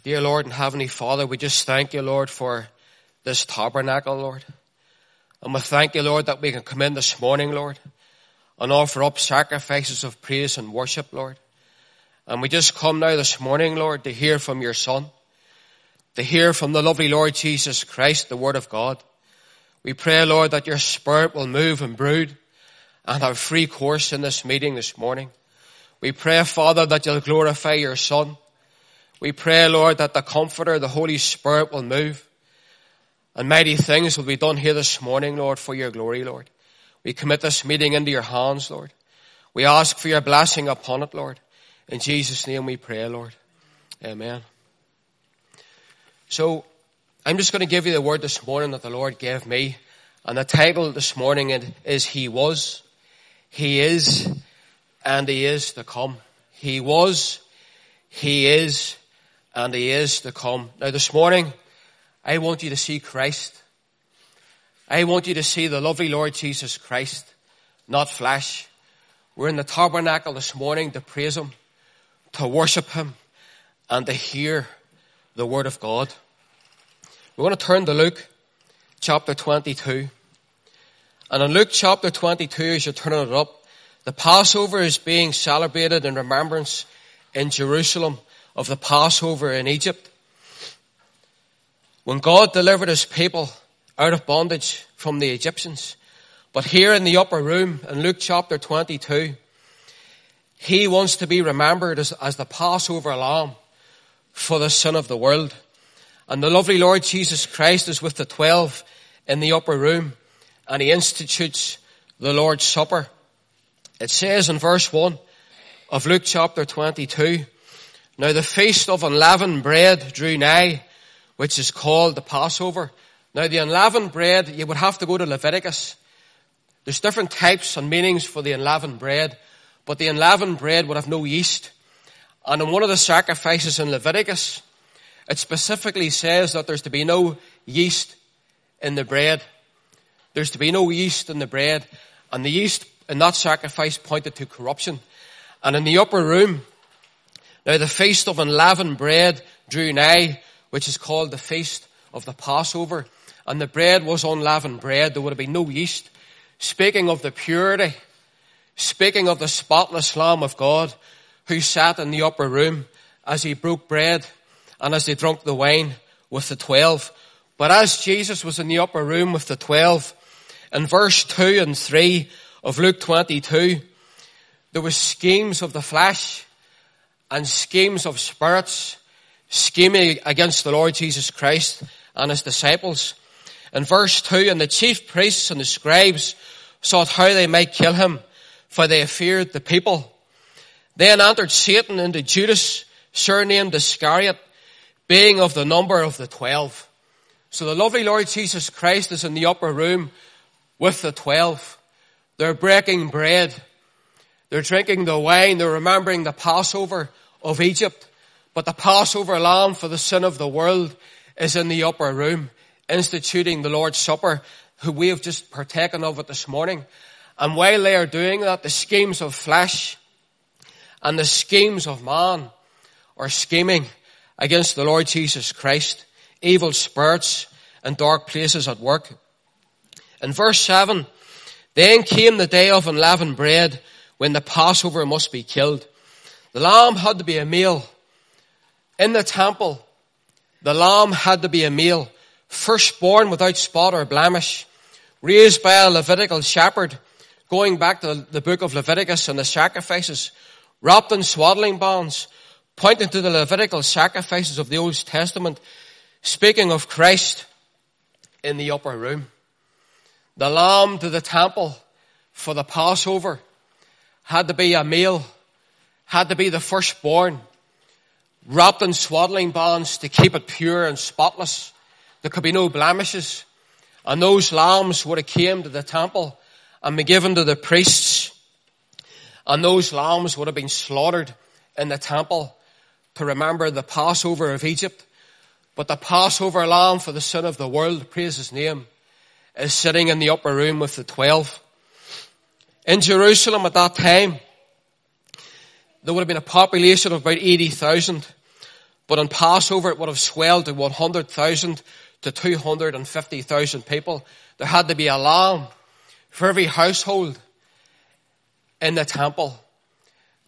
Dear Lord and Heavenly Father, we just thank you, Lord, for this tabernacle, Lord. And we thank you, Lord, that we can come in this morning, Lord, and offer up sacrifices of praise and worship, Lord. And we just come now this morning, Lord, to hear from your Son, to hear from the lovely Lord Jesus Christ, the Word of God. We pray, Lord, that your Spirit will move and brood and have free course in this meeting this morning. We pray, Father, that you'll glorify your Son we pray, Lord, that the Comforter, the Holy Spirit will move and mighty things will be done here this morning, Lord, for your glory, Lord. We commit this meeting into your hands, Lord. We ask for your blessing upon it, Lord. In Jesus' name we pray, Lord. Amen. So, I'm just going to give you the word this morning that the Lord gave me. And the title this morning is He Was, He Is, and He is to come. He was, He is, and He is to come. Now this morning, I want you to see Christ. I want you to see the lovely Lord Jesus Christ, not flesh. We're in the tabernacle this morning to praise Him, to worship Him, and to hear the Word of God. We're going to turn to Luke chapter 22. And in Luke chapter 22, as you're turning it up, the Passover is being celebrated in remembrance in Jerusalem of the Passover in Egypt. When God delivered his people out of bondage from the Egyptians. But here in the upper room in Luke chapter 22, he wants to be remembered as, as the Passover lamb for the sin of the world. And the lovely Lord Jesus Christ is with the twelve in the upper room and he institutes the Lord's Supper. It says in verse 1 of Luke chapter 22, now the feast of unleavened bread drew nigh, which is called the Passover. Now the unleavened bread, you would have to go to Leviticus. There's different types and meanings for the unleavened bread, but the unleavened bread would have no yeast. And in one of the sacrifices in Leviticus, it specifically says that there's to be no yeast in the bread. There's to be no yeast in the bread. And the yeast in that sacrifice pointed to corruption. And in the upper room, now the feast of unleavened bread drew nigh, which is called the feast of the Passover. And the bread was unleavened bread. There would have been no yeast. Speaking of the purity, speaking of the spotless Lamb of God who sat in the upper room as he broke bread and as they drank the wine with the twelve. But as Jesus was in the upper room with the twelve, in verse 2 and 3 of Luke 22, there was schemes of the flesh and schemes of spirits scheming against the Lord Jesus Christ and his disciples. In verse 2, and the chief priests and the scribes sought how they might kill him, for they feared the people. Then entered Satan into Judas, surnamed Iscariot, being of the number of the twelve. So the lovely Lord Jesus Christ is in the upper room with the twelve. They're breaking bread. They're drinking the wine. They're remembering the Passover of Egypt. But the Passover lamb for the sin of the world is in the upper room, instituting the Lord's Supper, who we have just partaken of it this morning. And while they are doing that, the schemes of flesh and the schemes of man are scheming against the Lord Jesus Christ, evil spirits and dark places at work. In verse 7, then came the day of unleavened bread when the Passover must be killed. The lamb had to be a male. In the temple, the lamb had to be a male, firstborn without spot or blemish, raised by a Levitical shepherd, going back to the book of Leviticus and the sacrifices, wrapped in swaddling bands, pointing to the Levitical sacrifices of the Old Testament, speaking of Christ in the upper room. The lamb to the temple for the Passover had to be a male had to be the firstborn, wrapped in swaddling bands to keep it pure and spotless. There could be no blemishes. And those lambs would have came to the temple and been given to the priests. And those lambs would have been slaughtered in the temple to remember the Passover of Egypt. But the Passover lamb for the sin of the world, praise his name, is sitting in the upper room with the twelve. In Jerusalem at that time, there would have been a population of about 80,000. But on Passover it would have swelled to 100,000 to 250,000 people. There had to be a lamb for every household in the temple.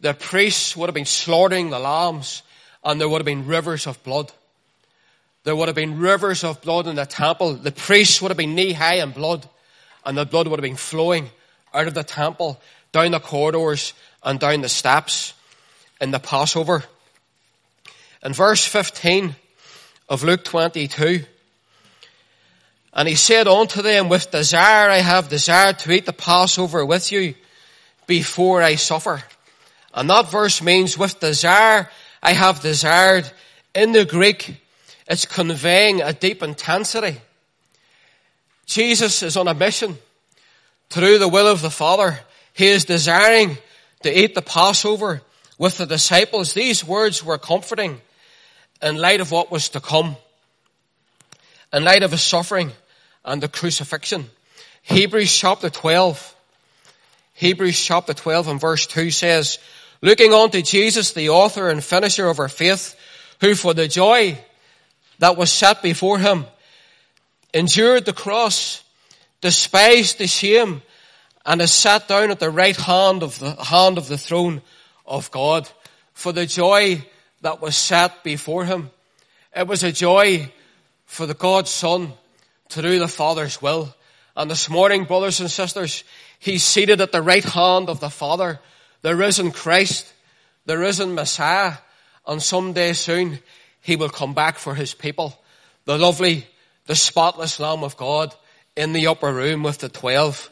The priests would have been slaughtering the lambs and there would have been rivers of blood. There would have been rivers of blood in the temple. The priests would have been knee high in blood and the blood would have been flowing out of the temple, down the corridors and down the steps in the Passover. In verse 15 of Luke 22, and he said unto them, with desire I have desired to eat the Passover with you before I suffer. And that verse means with desire I have desired. In the Greek, it's conveying a deep intensity. Jesus is on a mission do the will of the Father. He is desiring to eat the Passover with the disciples. These words were comforting in light of what was to come, in light of his suffering and the crucifixion. Hebrews chapter 12, Hebrews chapter 12 and verse 2 says, looking on to Jesus, the author and finisher of our faith, who for the joy that was set before him endured the cross, despised the shame, and is sat down at the right hand of the hand of the throne of God for the joy that was set before him. It was a joy for the God's Son to do the Father's will. And this morning, brothers and sisters, He's seated at the right hand of the Father, the risen Christ, the risen Messiah, and someday soon He will come back for His people. The lovely, the spotless Lamb of God in the upper room with the twelve.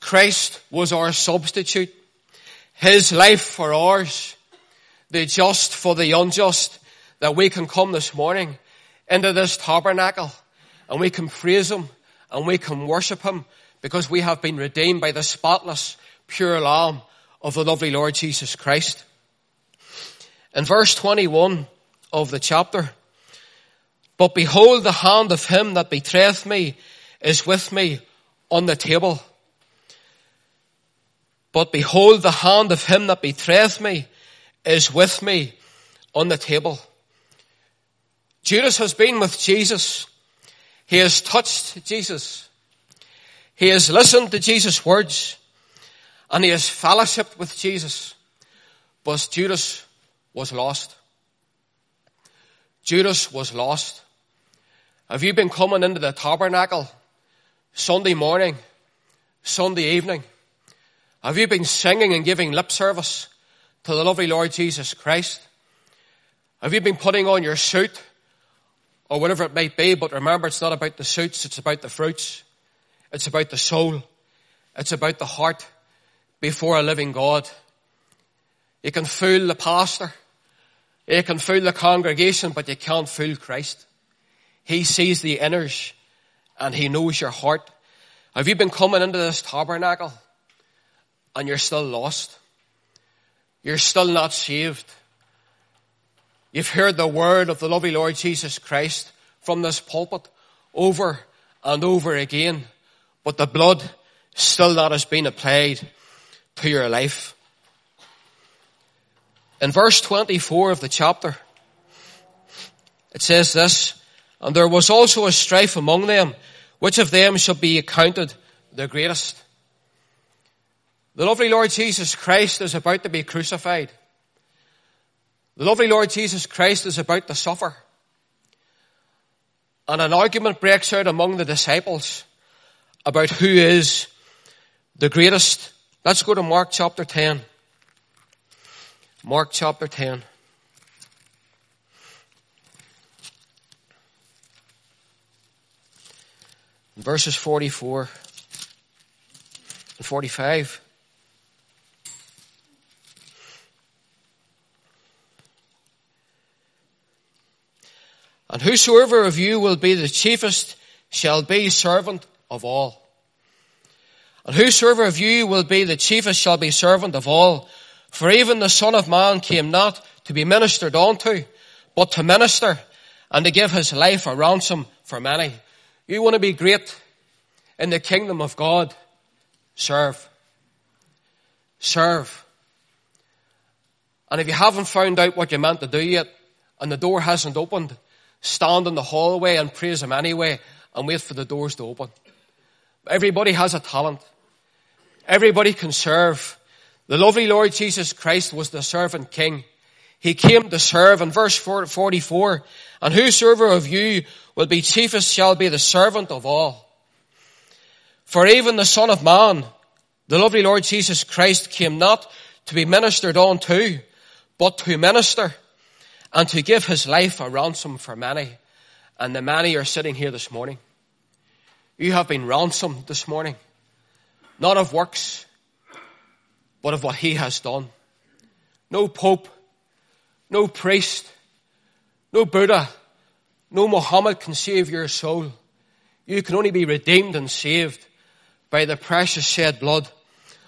Christ was our substitute. His life for ours. The just for the unjust. That we can come this morning into this tabernacle and we can praise Him and we can worship Him because we have been redeemed by the spotless, pure Lamb of the lovely Lord Jesus Christ. In verse 21 of the chapter, but behold the hand of him that betrayeth me is with me on the table. But behold the hand of him that betrayeth me is with me on the table. Judas has been with Jesus he has touched Jesus. He has listened to Jesus' words and he has fellowshiped with Jesus. But Judas was lost. Judas was lost. Have you been coming into the tabernacle Sunday morning, Sunday evening? Have you been singing and giving lip service to the lovely Lord Jesus Christ? Have you been putting on your suit or whatever it might be, but remember it's not about the suits, it's about the fruits. It's about the soul. It's about the heart before a living God. You can fool the pastor. You can fool the congregation, but you can't fool Christ. He sees the inners and he knows your heart. Have you been coming into this tabernacle and you're still lost? You're still not saved. You've heard the word of the lovely Lord Jesus Christ from this pulpit over and over again, but the blood still not has been applied to your life. In verse 24 of the chapter, it says this, and there was also a strife among them, which of them shall be accounted the greatest. The lovely Lord Jesus Christ is about to be crucified. The lovely Lord Jesus Christ is about to suffer. And an argument breaks out among the disciples about who is the greatest. Let's go to Mark chapter 10. Mark chapter 10. Verses 44 and 45. And whosoever of you will be the chiefest shall be servant of all. And whosoever of you will be the chiefest shall be servant of all. For even the Son of Man came not to be ministered unto, but to minister and to give his life a ransom for many. You want to be great in the kingdom of God? Serve. Serve. And if you haven't found out what you're meant to do yet, and the door hasn't opened, stand in the hallway and praise Him anyway and wait for the doors to open. Everybody has a talent. Everybody can serve. The lovely Lord Jesus Christ was the servant king. He came to serve in verse 44, and whosoever of you will be chiefest shall be the servant of all. For even the Son of Man, the lovely Lord Jesus Christ came not to be ministered unto, but to minister and to give his life a ransom for many. And the many are sitting here this morning. You have been ransomed this morning, not of works, but of what he has done. No pope, no priest, no Buddha, no Muhammad can save your soul. You can only be redeemed and saved by the precious shed blood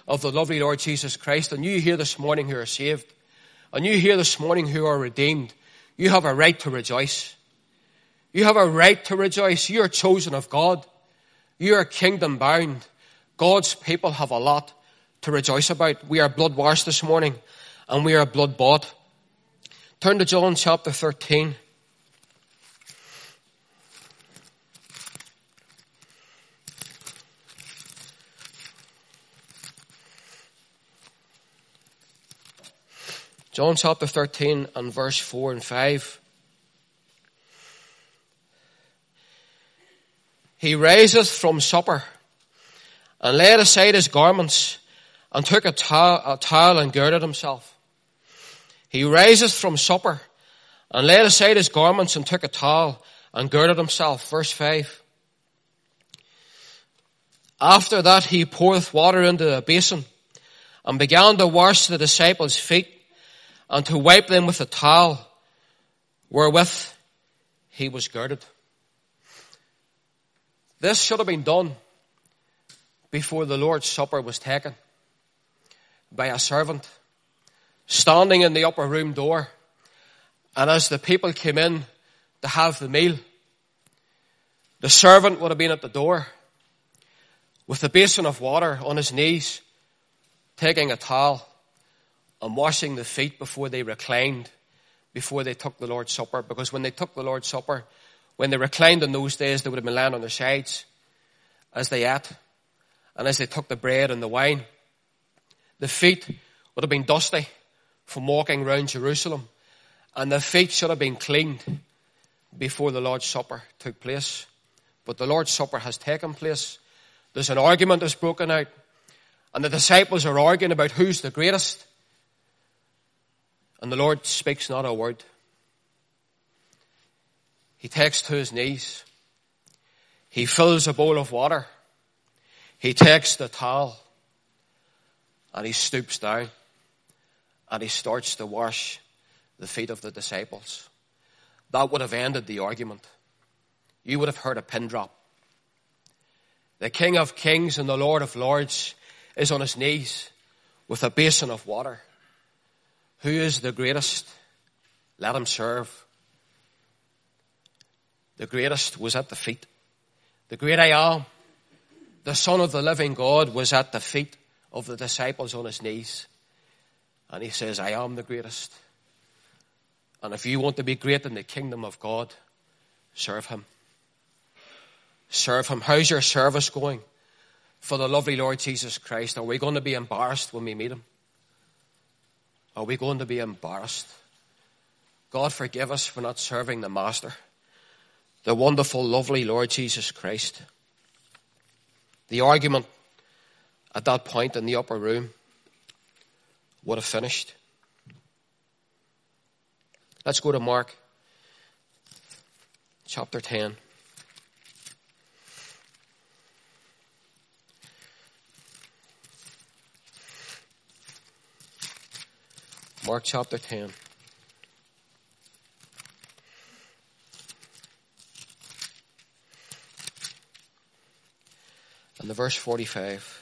of the lovely Lord Jesus Christ. And you here this morning who are saved, and you here this morning who are redeemed, you have a right to rejoice. You have a right to rejoice. You are chosen of God. You are kingdom bound. God's people have a lot to rejoice about. We are blood washed this morning and we are blood bought. Turn to John chapter 13. John chapter 13 and verse 4 and 5. He riseth from supper and laid aside his garments and took a towel, a towel and girded himself. He riseth from supper and laid aside his garments and took a towel and girded himself. Verse 5. After that he poureth water into a basin and began to wash the disciples' feet and to wipe them with a towel wherewith he was girded. This should have been done before the Lord's Supper was taken by a servant standing in the upper room door. And as the people came in to have the meal, the servant would have been at the door with a basin of water on his knees, taking a towel and washing the feet before they reclined, before they took the Lord's Supper. Because when they took the Lord's Supper, when they reclined in those days, they would have been lying on their sides as they ate and as they took the bread and the wine. The feet would have been dusty from walking around Jerusalem and the feet should have been cleaned before the Lord's Supper took place. But the Lord's Supper has taken place. There's an argument that's broken out and the disciples are arguing about who's the greatest. And the Lord speaks not a word. He takes to his knees. He fills a bowl of water. He takes the towel and he stoops down and he starts to wash the feet of the disciples. That would have ended the argument. You would have heard a pin drop. The King of Kings and the Lord of Lords is on his knees with a basin of water. Who is the greatest? Let him serve. The greatest was at the feet. The great I am, the Son of the living God, was at the feet of the disciples on his knees. And he says, I am the greatest. And if you want to be great in the kingdom of God, serve him. Serve him. How's your service going for the lovely Lord Jesus Christ? Are we going to be embarrassed when we meet him? Are we going to be embarrassed? God forgive us for not serving the Master, the wonderful, lovely Lord Jesus Christ. The argument at that point in the upper room would have finished. Let's go to Mark chapter 10. Mark chapter 10. And the verse 45.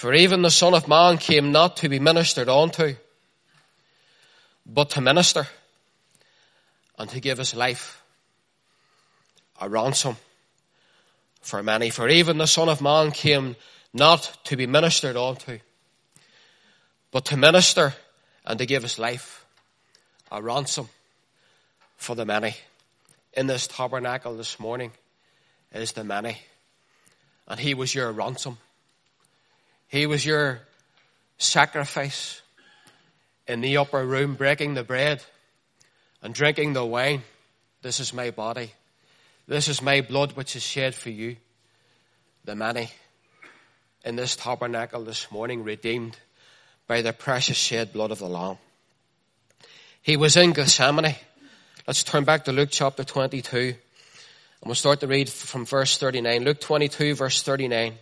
For even the Son of Man came not to be ministered unto, but to minister and to give his life a ransom for many. For even the Son of Man came not to be ministered unto, but to minister and to give his life a ransom for the many. In this tabernacle this morning is the many. And he was your ransom. He was your sacrifice in the upper room, breaking the bread and drinking the wine. This is my body. This is my blood which is shed for you. The many in this tabernacle this morning redeemed by the precious shed blood of the Lamb. He was in Gethsemane. Let's turn back to Luke chapter 22. And we'll start to read from verse 39. Luke 22 verse 39.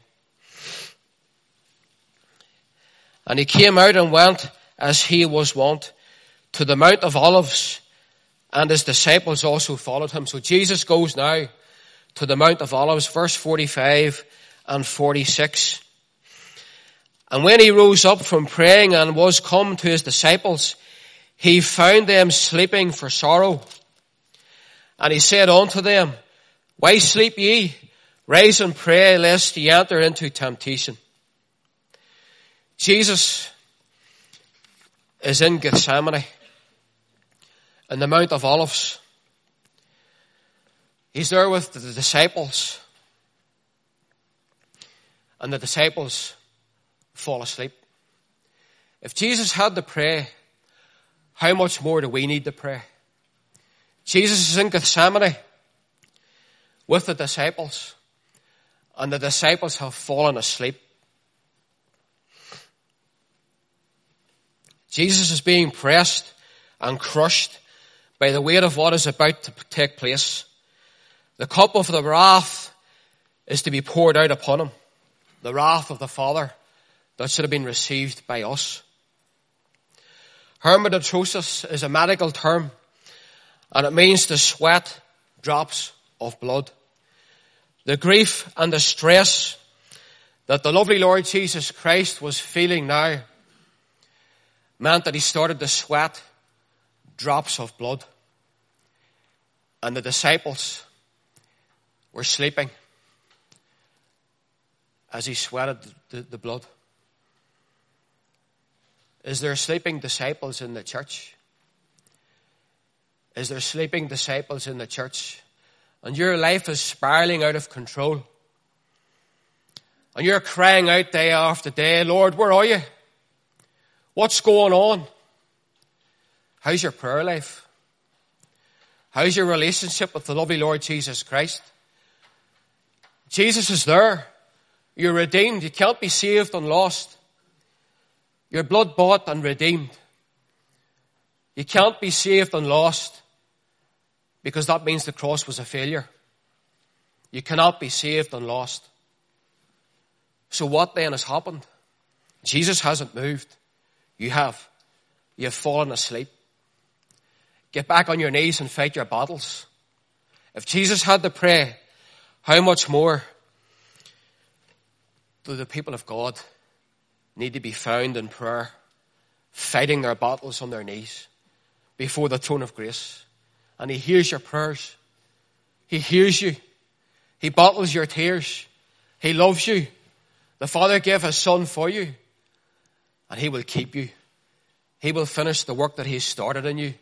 And he came out and went as he was wont to the Mount of Olives and his disciples also followed him. So Jesus goes now to the Mount of Olives, verse 45 and 46. And when he rose up from praying and was come to his disciples, he found them sleeping for sorrow. And he said unto them, Why sleep ye? Rise and pray lest ye enter into temptation. Jesus is in Gethsemane in the Mount of Olives. He's there with the disciples. And the disciples fall asleep. If Jesus had to pray, how much more do we need to pray? Jesus is in Gethsemane with the disciples, and the disciples have fallen asleep. Jesus is being pressed and crushed by the weight of what is about to take place. The cup of the wrath is to be poured out upon him. The wrath of the Father that should have been received by us. Hematotrosis is a medical term and it means to sweat drops of blood. The grief and the stress that the lovely Lord Jesus Christ was feeling now meant that he started to sweat drops of blood. And the disciples were sleeping as he sweated the, the, blood. Is there sleeping disciples in the church? Is there sleeping disciples in the church? And your life is spiraling out of control. And you're crying out day after day, Lord, where are you? What's going on? How's your prayer life? How's your relationship with the lovely Lord Jesus Christ? Jesus is there. You're redeemed. You can't be saved and lost. You're blood bought and redeemed. You can't be saved and lost because that means the cross was a failure. You cannot be saved and lost. So what then has happened? Jesus hasn't moved. You have. You have fallen asleep. Get back on your knees and fight your battles. If Jesus had to pray, how much more do the people of God need to be found in prayer, fighting their battles on their knees before the throne of grace? And He hears your prayers. He hears you. He bottles your tears. He loves you. The Father gave His Son for you. And He will keep you. He will finish the work that He started in you.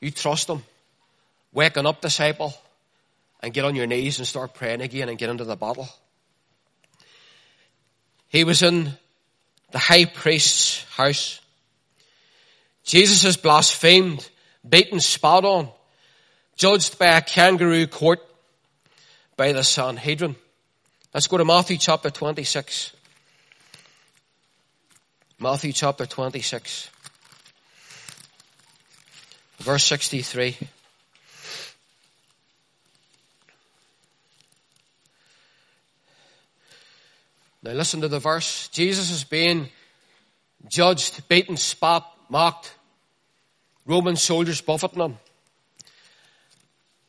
You trust Him. Waking up, disciple, and get on your knees and start praying again and get into the battle. He was in the high priest's house. Jesus is blasphemed, beaten, spat on, judged by a kangaroo court by the Sanhedrin. Let's go to Matthew chapter 26. Matthew chapter 26 verse 63. Now listen to the verse. Jesus is being judged, beaten, spat, mocked. Roman soldiers buffeting him.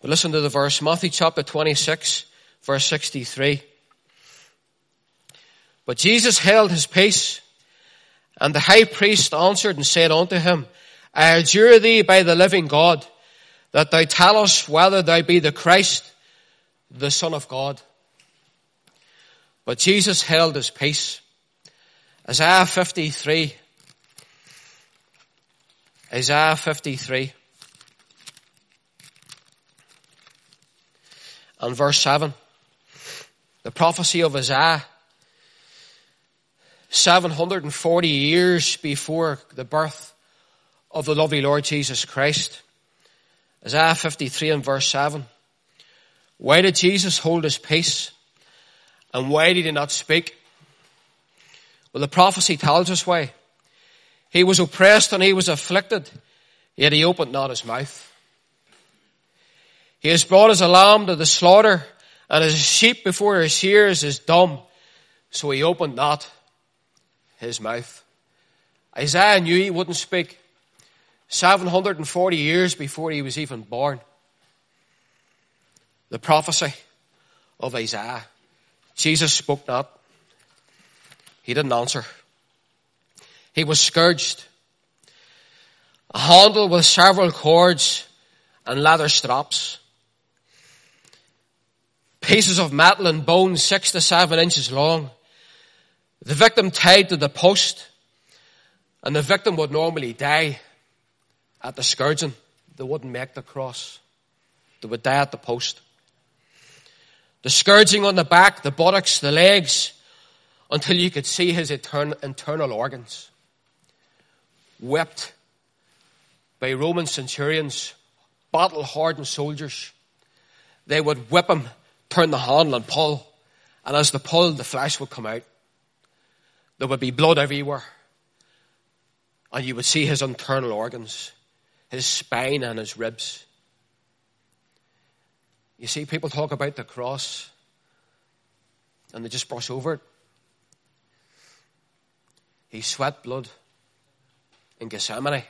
But listen to the verse. Matthew chapter 26, verse 63. But Jesus held his peace, and the high priest answered and said unto him, I adjure thee by the living God that thou tell us whether thou be the Christ, the Son of God. But Jesus held his peace. Isaiah 53 Isaiah 53 and verse 7. The prophecy of Isaiah 740 years before the birth of the lovely Lord Jesus Christ. Isaiah 53 and verse 7. Why did Jesus hold his peace? And why did he not speak? Well, the prophecy tells us why. He was oppressed and he was afflicted, yet he opened not his mouth. He has brought as a lamb to the slaughter, and as a sheep before his shears is dumb, so he opened not his mouth. Isaiah knew he wouldn't speak 740 years before he was even born. The prophecy of Isaiah. Jesus spoke not. He didn't answer. He was scourged. A handle with several cords and leather straps. Pieces of metal and bone six to seven inches long. The victim tied to the post. And the victim would normally die at the scourging. They wouldn't make the cross. They would die at the post. The scourging on the back, the buttocks, the legs, until you could see his internal organs. Whipped by Roman centurions, battle hardened soldiers. They would whip him, turn the handle and pull. And as they pulled, the flesh would come out. There would be blood everywhere. And you would see his internal organs, his spine and his ribs. You see, people talk about the cross and they just brush over it. He sweat blood in Gethsemane.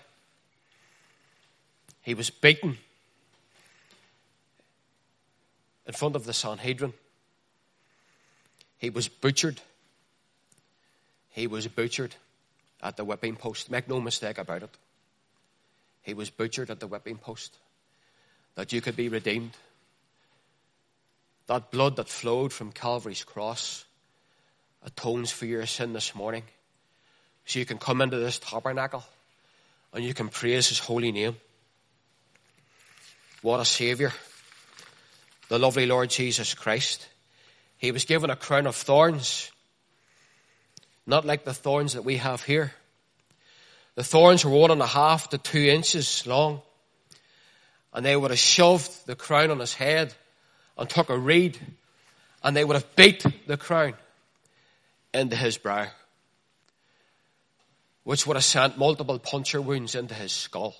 He was beaten in front of the Sanhedrin. He was butchered. He was butchered at the whipping post. Make no mistake about it. He was butchered at the whipping post that you could be redeemed. That blood that flowed from Calvary's cross atones for your sin this morning. So you can come into this tabernacle and you can praise His holy name. What a Savior. The lovely Lord Jesus Christ. He was given a crown of thorns. Not like the thorns that we have here. The thorns were one and a half to two inches long. And they would have shoved the crown on his head and took a reed and they would have beat the crown into his brow which would have sent multiple puncture wounds into his skull.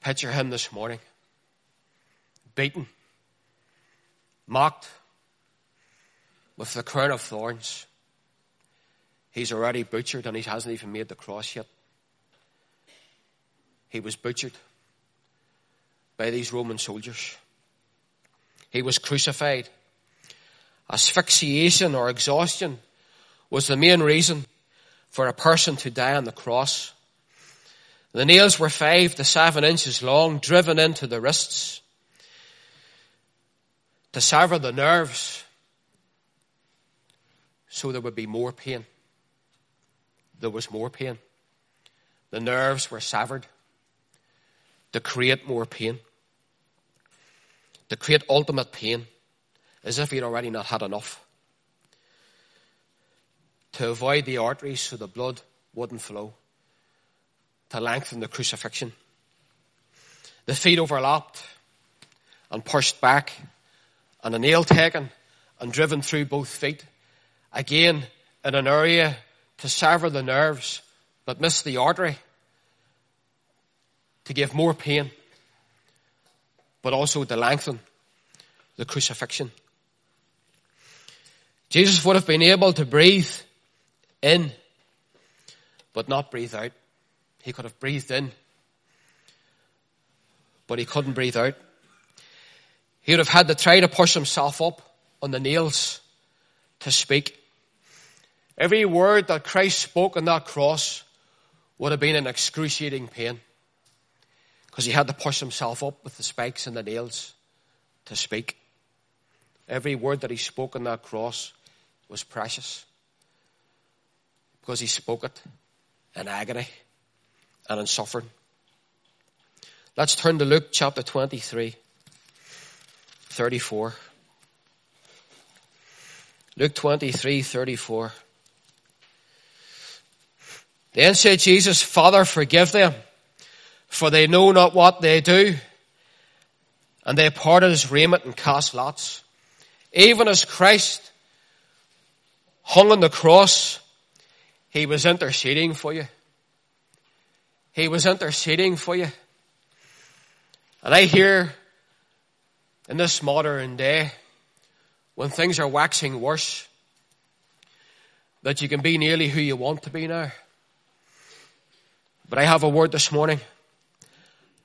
Picture him this morning, beaten, mocked, with the crown of thorns. He's already butchered and he hasn't even made the cross yet. He was butchered by these Roman soldiers. He was crucified. Asphyxiation or exhaustion was the main reason for a person to die on the cross. The nails were five to seven inches long, driven into the wrists to sever the nerves so there would be more pain. There was more pain. The nerves were severed. To create more pain, to create ultimate pain, as if he'd already not had enough. To avoid the arteries so the blood wouldn't flow, to lengthen the crucifixion. The feet overlapped and pushed back, and a nail taken and driven through both feet, again in an area to sever the nerves but miss the artery, to give more pain, but also to lengthen the crucifixion. Jesus would have been able to breathe in, but not breathe out. He could have breathed in, but he couldn't breathe out. He would have had to try to push himself up on the nails to speak. Every word that Christ spoke on that cross would have been an excruciating pain because he had to push himself up with the spikes and the nails to speak. Every word that he spoke on that cross was precious because he spoke it in agony. and in suffering. Let's turn to Luke chapter 23, 34. Luke 23, 34. Then said Jesus, Father, forgive them, for they know not what they do. And they parted his raiment and cast lots. Even as Christ hung on the cross, he was interceding for you. He was interceding for you. And I hear in this modern day, when things are waxing worse, that you can be nearly who you want to be now. But I have a word this morning,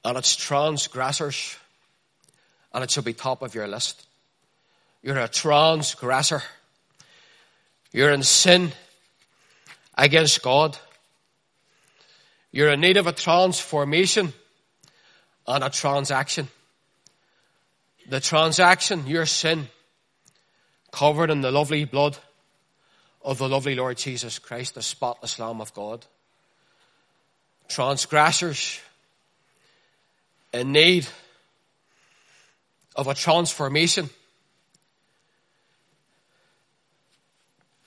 and it's transgressors, and it should be top of your list. You're a transgressor. You're in sin against God. You're in need of a transformation and a transaction. The transaction, your sin, covered in the lovely blood of the lovely Lord Jesus Christ, the spotless Lamb of God. Transgressors in need of a transformation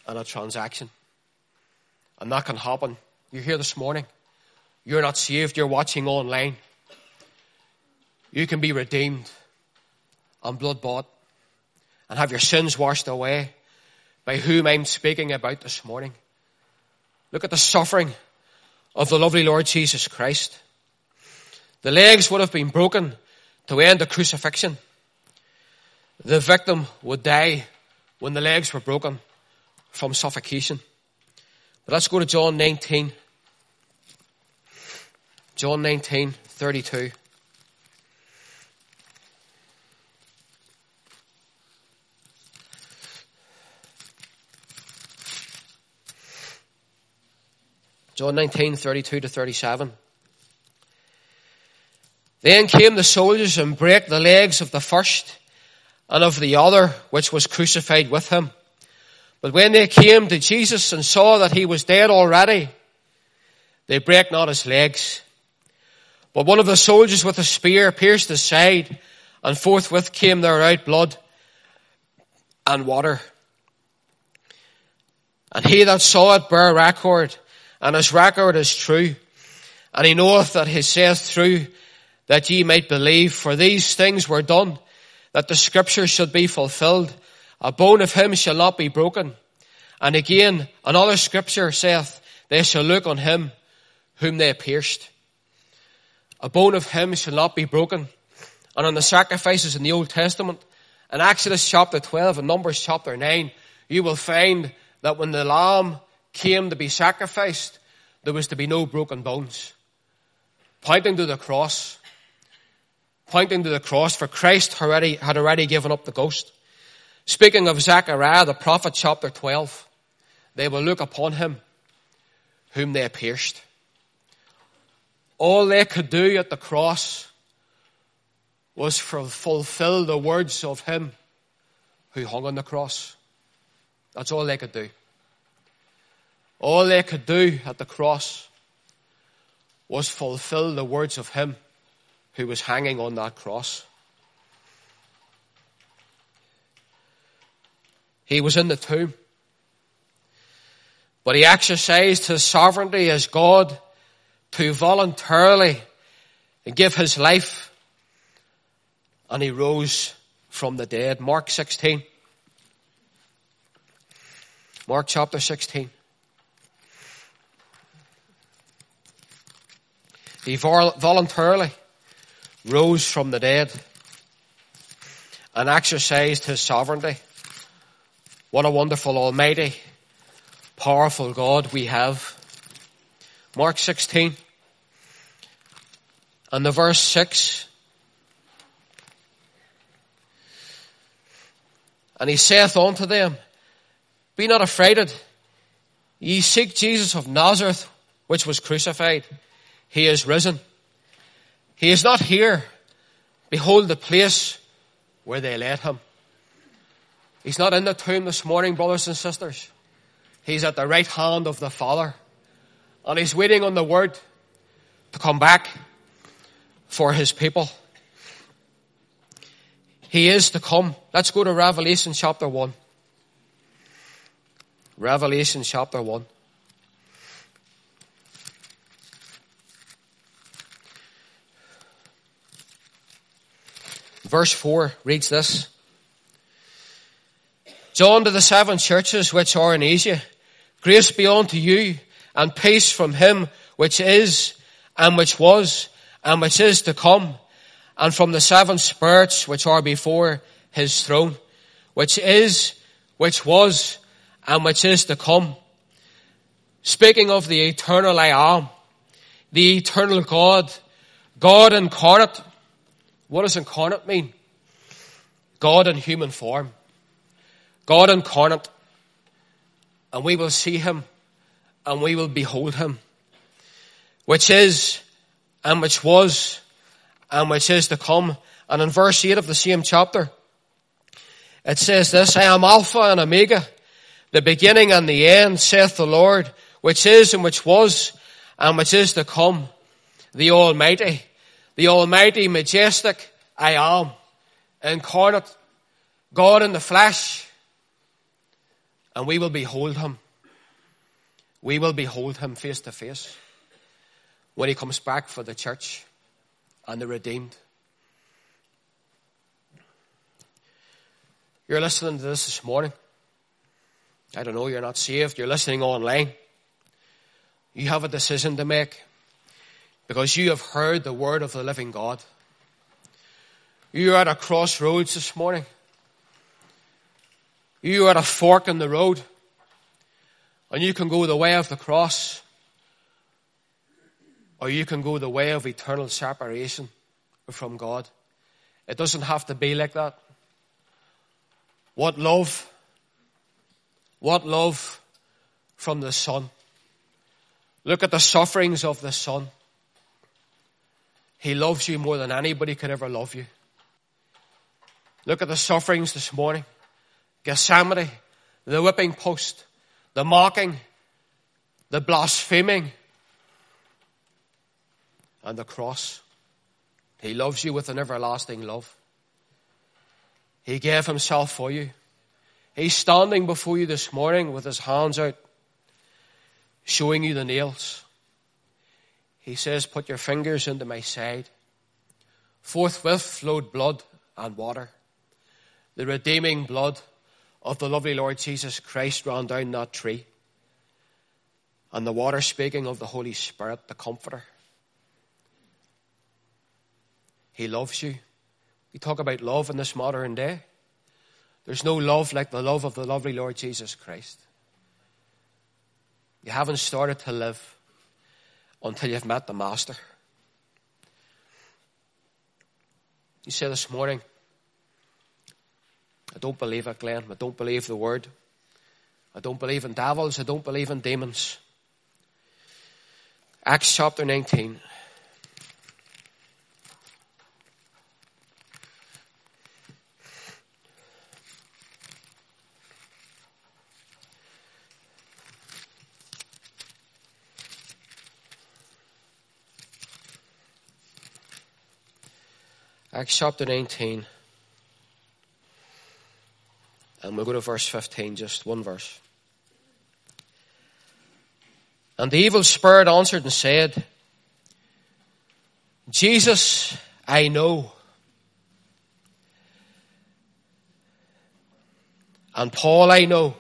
and a transaction. And that can happen. You're here this morning. You're not saved. You're watching online. You can be redeemed and blood bought and have your sins washed away by whom I'm speaking about this morning. Look at the suffering of the lovely Lord Jesus Christ. The legs would have been broken to end the crucifixion. The victim would die when the legs were broken from suffocation. But let's go to John 19. John 19, 32. John 19, 32 to 37. Then came the soldiers and brake the legs of the first and of the other which was crucified with him. But when they came to Jesus and saw that he was dead already, they brake not his legs. But one of the soldiers with a spear pierced his side, and forthwith came there out blood and water. And he that saw it bare record, and his record is true. And he knoweth that he saith true, that ye might believe, for these things were done, that the scripture should be fulfilled. A bone of him shall not be broken. And again, another scripture saith, they shall look on him whom they pierced. A bone of him shall not be broken. And on the sacrifices in the Old Testament, in Exodus chapter 12 and Numbers chapter 9, you will find that when the lamb came to be sacrificed, there was to be no broken bones. Pointing to the cross. Pointing to the cross, for Christ already, had already given up the ghost. Speaking of Zechariah, the prophet, chapter 12, they will look upon him whom they pierced. All they could do at the cross was fulfill the words of him who hung on the cross. That's all they could do. All they could do at the cross was fulfill the words of him who was hanging on that cross. He was in the tomb. But he exercised his sovereignty as God to voluntarily give his life and he rose from the dead. Mark 16. Mark chapter 16. He voluntarily rose from the dead and exercised his sovereignty. What a wonderful, almighty, powerful God we have. Mark 16 and the verse 6. And he saith unto them, Be not affrighted. Ye seek Jesus of Nazareth, which was crucified. He is risen. He is not here. Behold the place where they laid him. He's not in the tomb this morning, brothers and sisters. He's at the right hand of the Father. And he's waiting on the word to come back for his people. He is to come. Let's go to Revelation chapter 1. Revelation chapter 1. Verse 4 reads this. John to the seven churches which are in Asia, grace be unto you and peace from him which is and which was and which is to come and from the seven spirits which are before his throne, which is, which was and which is to come. Speaking of the eternal I am, the eternal God, God incarnate. What does incarnate mean? God in human form. God incarnate. And we will see him and we will behold him. Which is and which was and which is to come. And in verse 8 of the same chapter, it says this, I am Alpha and Omega, the beginning and the end, saith the Lord, which is and which was and which is to come, the Almighty, the Almighty, majestic I am, incarnate, God in the flesh, and we will behold him. We will behold him face to face when he comes back for the church and the redeemed. You're listening to this this morning. I don't know, you're not saved. You're listening online. You have a decision to make because you have heard the word of the living God. You're at a crossroads this morning. You're at a fork in the road. And you can go the way of the cross. Or you can go the way of eternal separation from God. It doesn't have to be like that. What love? What love from the Son? Look at the sufferings of the Son. He loves you more than anybody could ever love you. Look at the sufferings this morning. Gethsemane, the whipping post, the mocking, the blaspheming, and the cross. He loves you with an everlasting love. He gave himself for you. He's standing before you this morning with his hands out, showing you the nails. He says, put your fingers into my side. Forthwith flowed blood and water the redeeming blood of the lovely Lord Jesus Christ ran down that tree. And the water speaking of the Holy Spirit, the Comforter. He loves you. We talk about love in this modern day. There's no love like the love of the lovely Lord Jesus Christ. You haven't started to live until you've met the Master. You say this morning, I don't believe it, Glenn. I don't believe the word. I don't believe in devils. I don't believe in demons. Acts chapter 19. Acts chapter 19. And we'll go to verse 15, just one verse. And the evil spirit answered and said, Jesus, I know. And Paul, I know.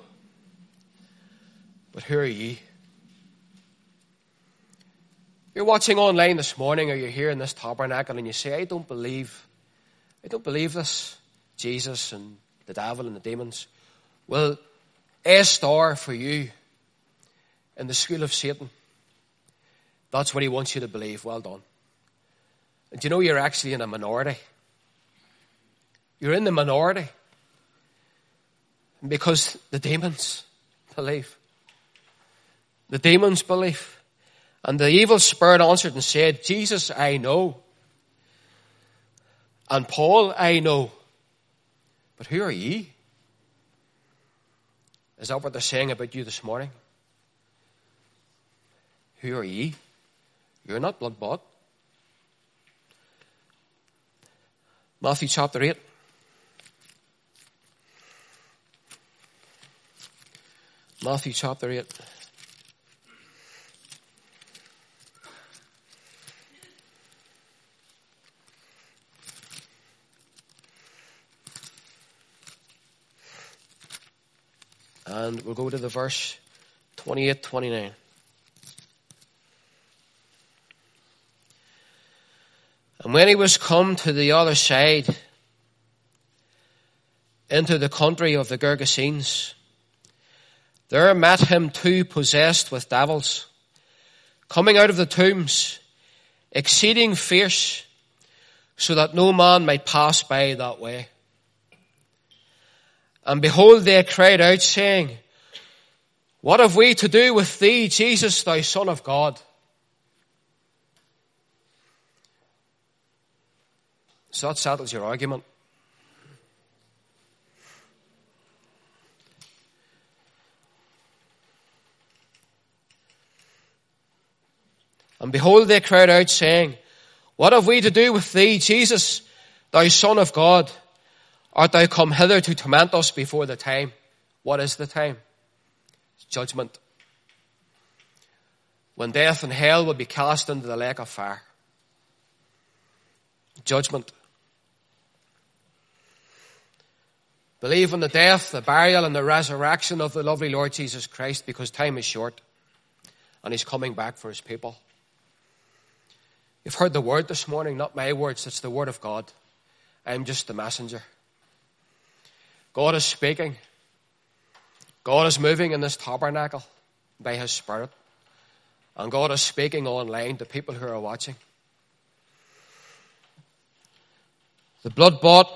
But who are ye? You're watching online this morning or you're here in this tabernacle and you say, I don't believe, I don't believe this. Jesus and the devil and the demons. Well, A star for you in the school of Satan. That's what he wants you to believe. Well done. And do you know you're actually in a minority? You're in the minority. Because the demons believe. The demons believe. And the evil spirit answered and said, Jesus, I know. And Paul, I know. But who are ye? Is that what they're saying about you this morning? Who are ye? You're not blood bought. Matthew chapter 8. Matthew chapter 8. And we'll go to the verse 28, 29. And when he was come to the other side, into the country of the Gergesenes, there met him two possessed with devils, coming out of the tombs, exceeding fierce, so that no man might pass by that way. And behold, they cried out, saying, What have we to do with thee, Jesus, thou Son of God? So that settles your argument. And behold, they cried out, saying, What have we to do with thee, Jesus, thou Son of God? Art thou come hither to torment us before the time? What is the time? Judgment. When death and hell will be cast into the lake of fire. Judgment. Believe in the death, the burial, and the resurrection of the lovely Lord Jesus Christ because time is short and He's coming back for His people. You've heard the word this morning, not my words, it's the word of God. I'm just the messenger. God is speaking. God is moving in this tabernacle by His Spirit. And God is speaking online to people who are watching. The blood bought,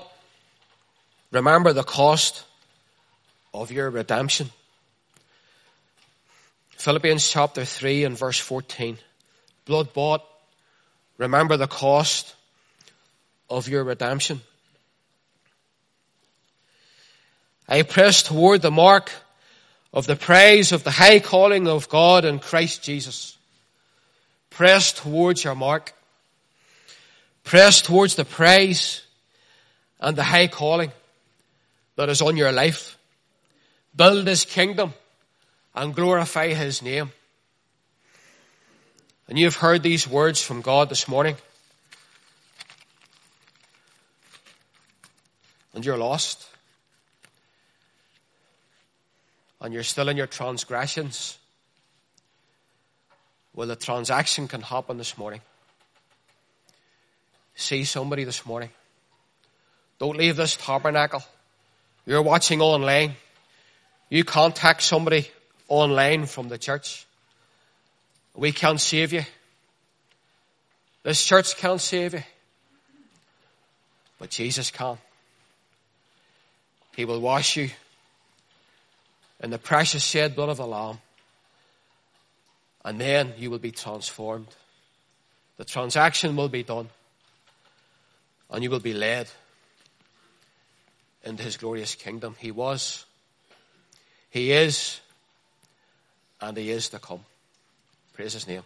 remember the cost of your redemption. Philippians chapter 3 and verse 14. Blood bought, Remember the cost of your redemption. I press toward the mark of the praise of the high calling of God in Christ Jesus. Press towards your mark. Press towards the praise and the high calling that is on your life. Build His kingdom and glorify His name. And you have heard these words from God this morning. And you're lost. And you're still in your transgressions. Well, the transaction can happen this morning. See somebody this morning. Don't leave this tabernacle. You're watching online. You contact somebody online from the church. We can't save you. This church can't save you. But Jesus can. He will wash you in the precious shed blood of the Lamb. And then you will be transformed. The transaction will be done. And you will be led into his glorious kingdom. He was, he is, and he is to come. Praise his name.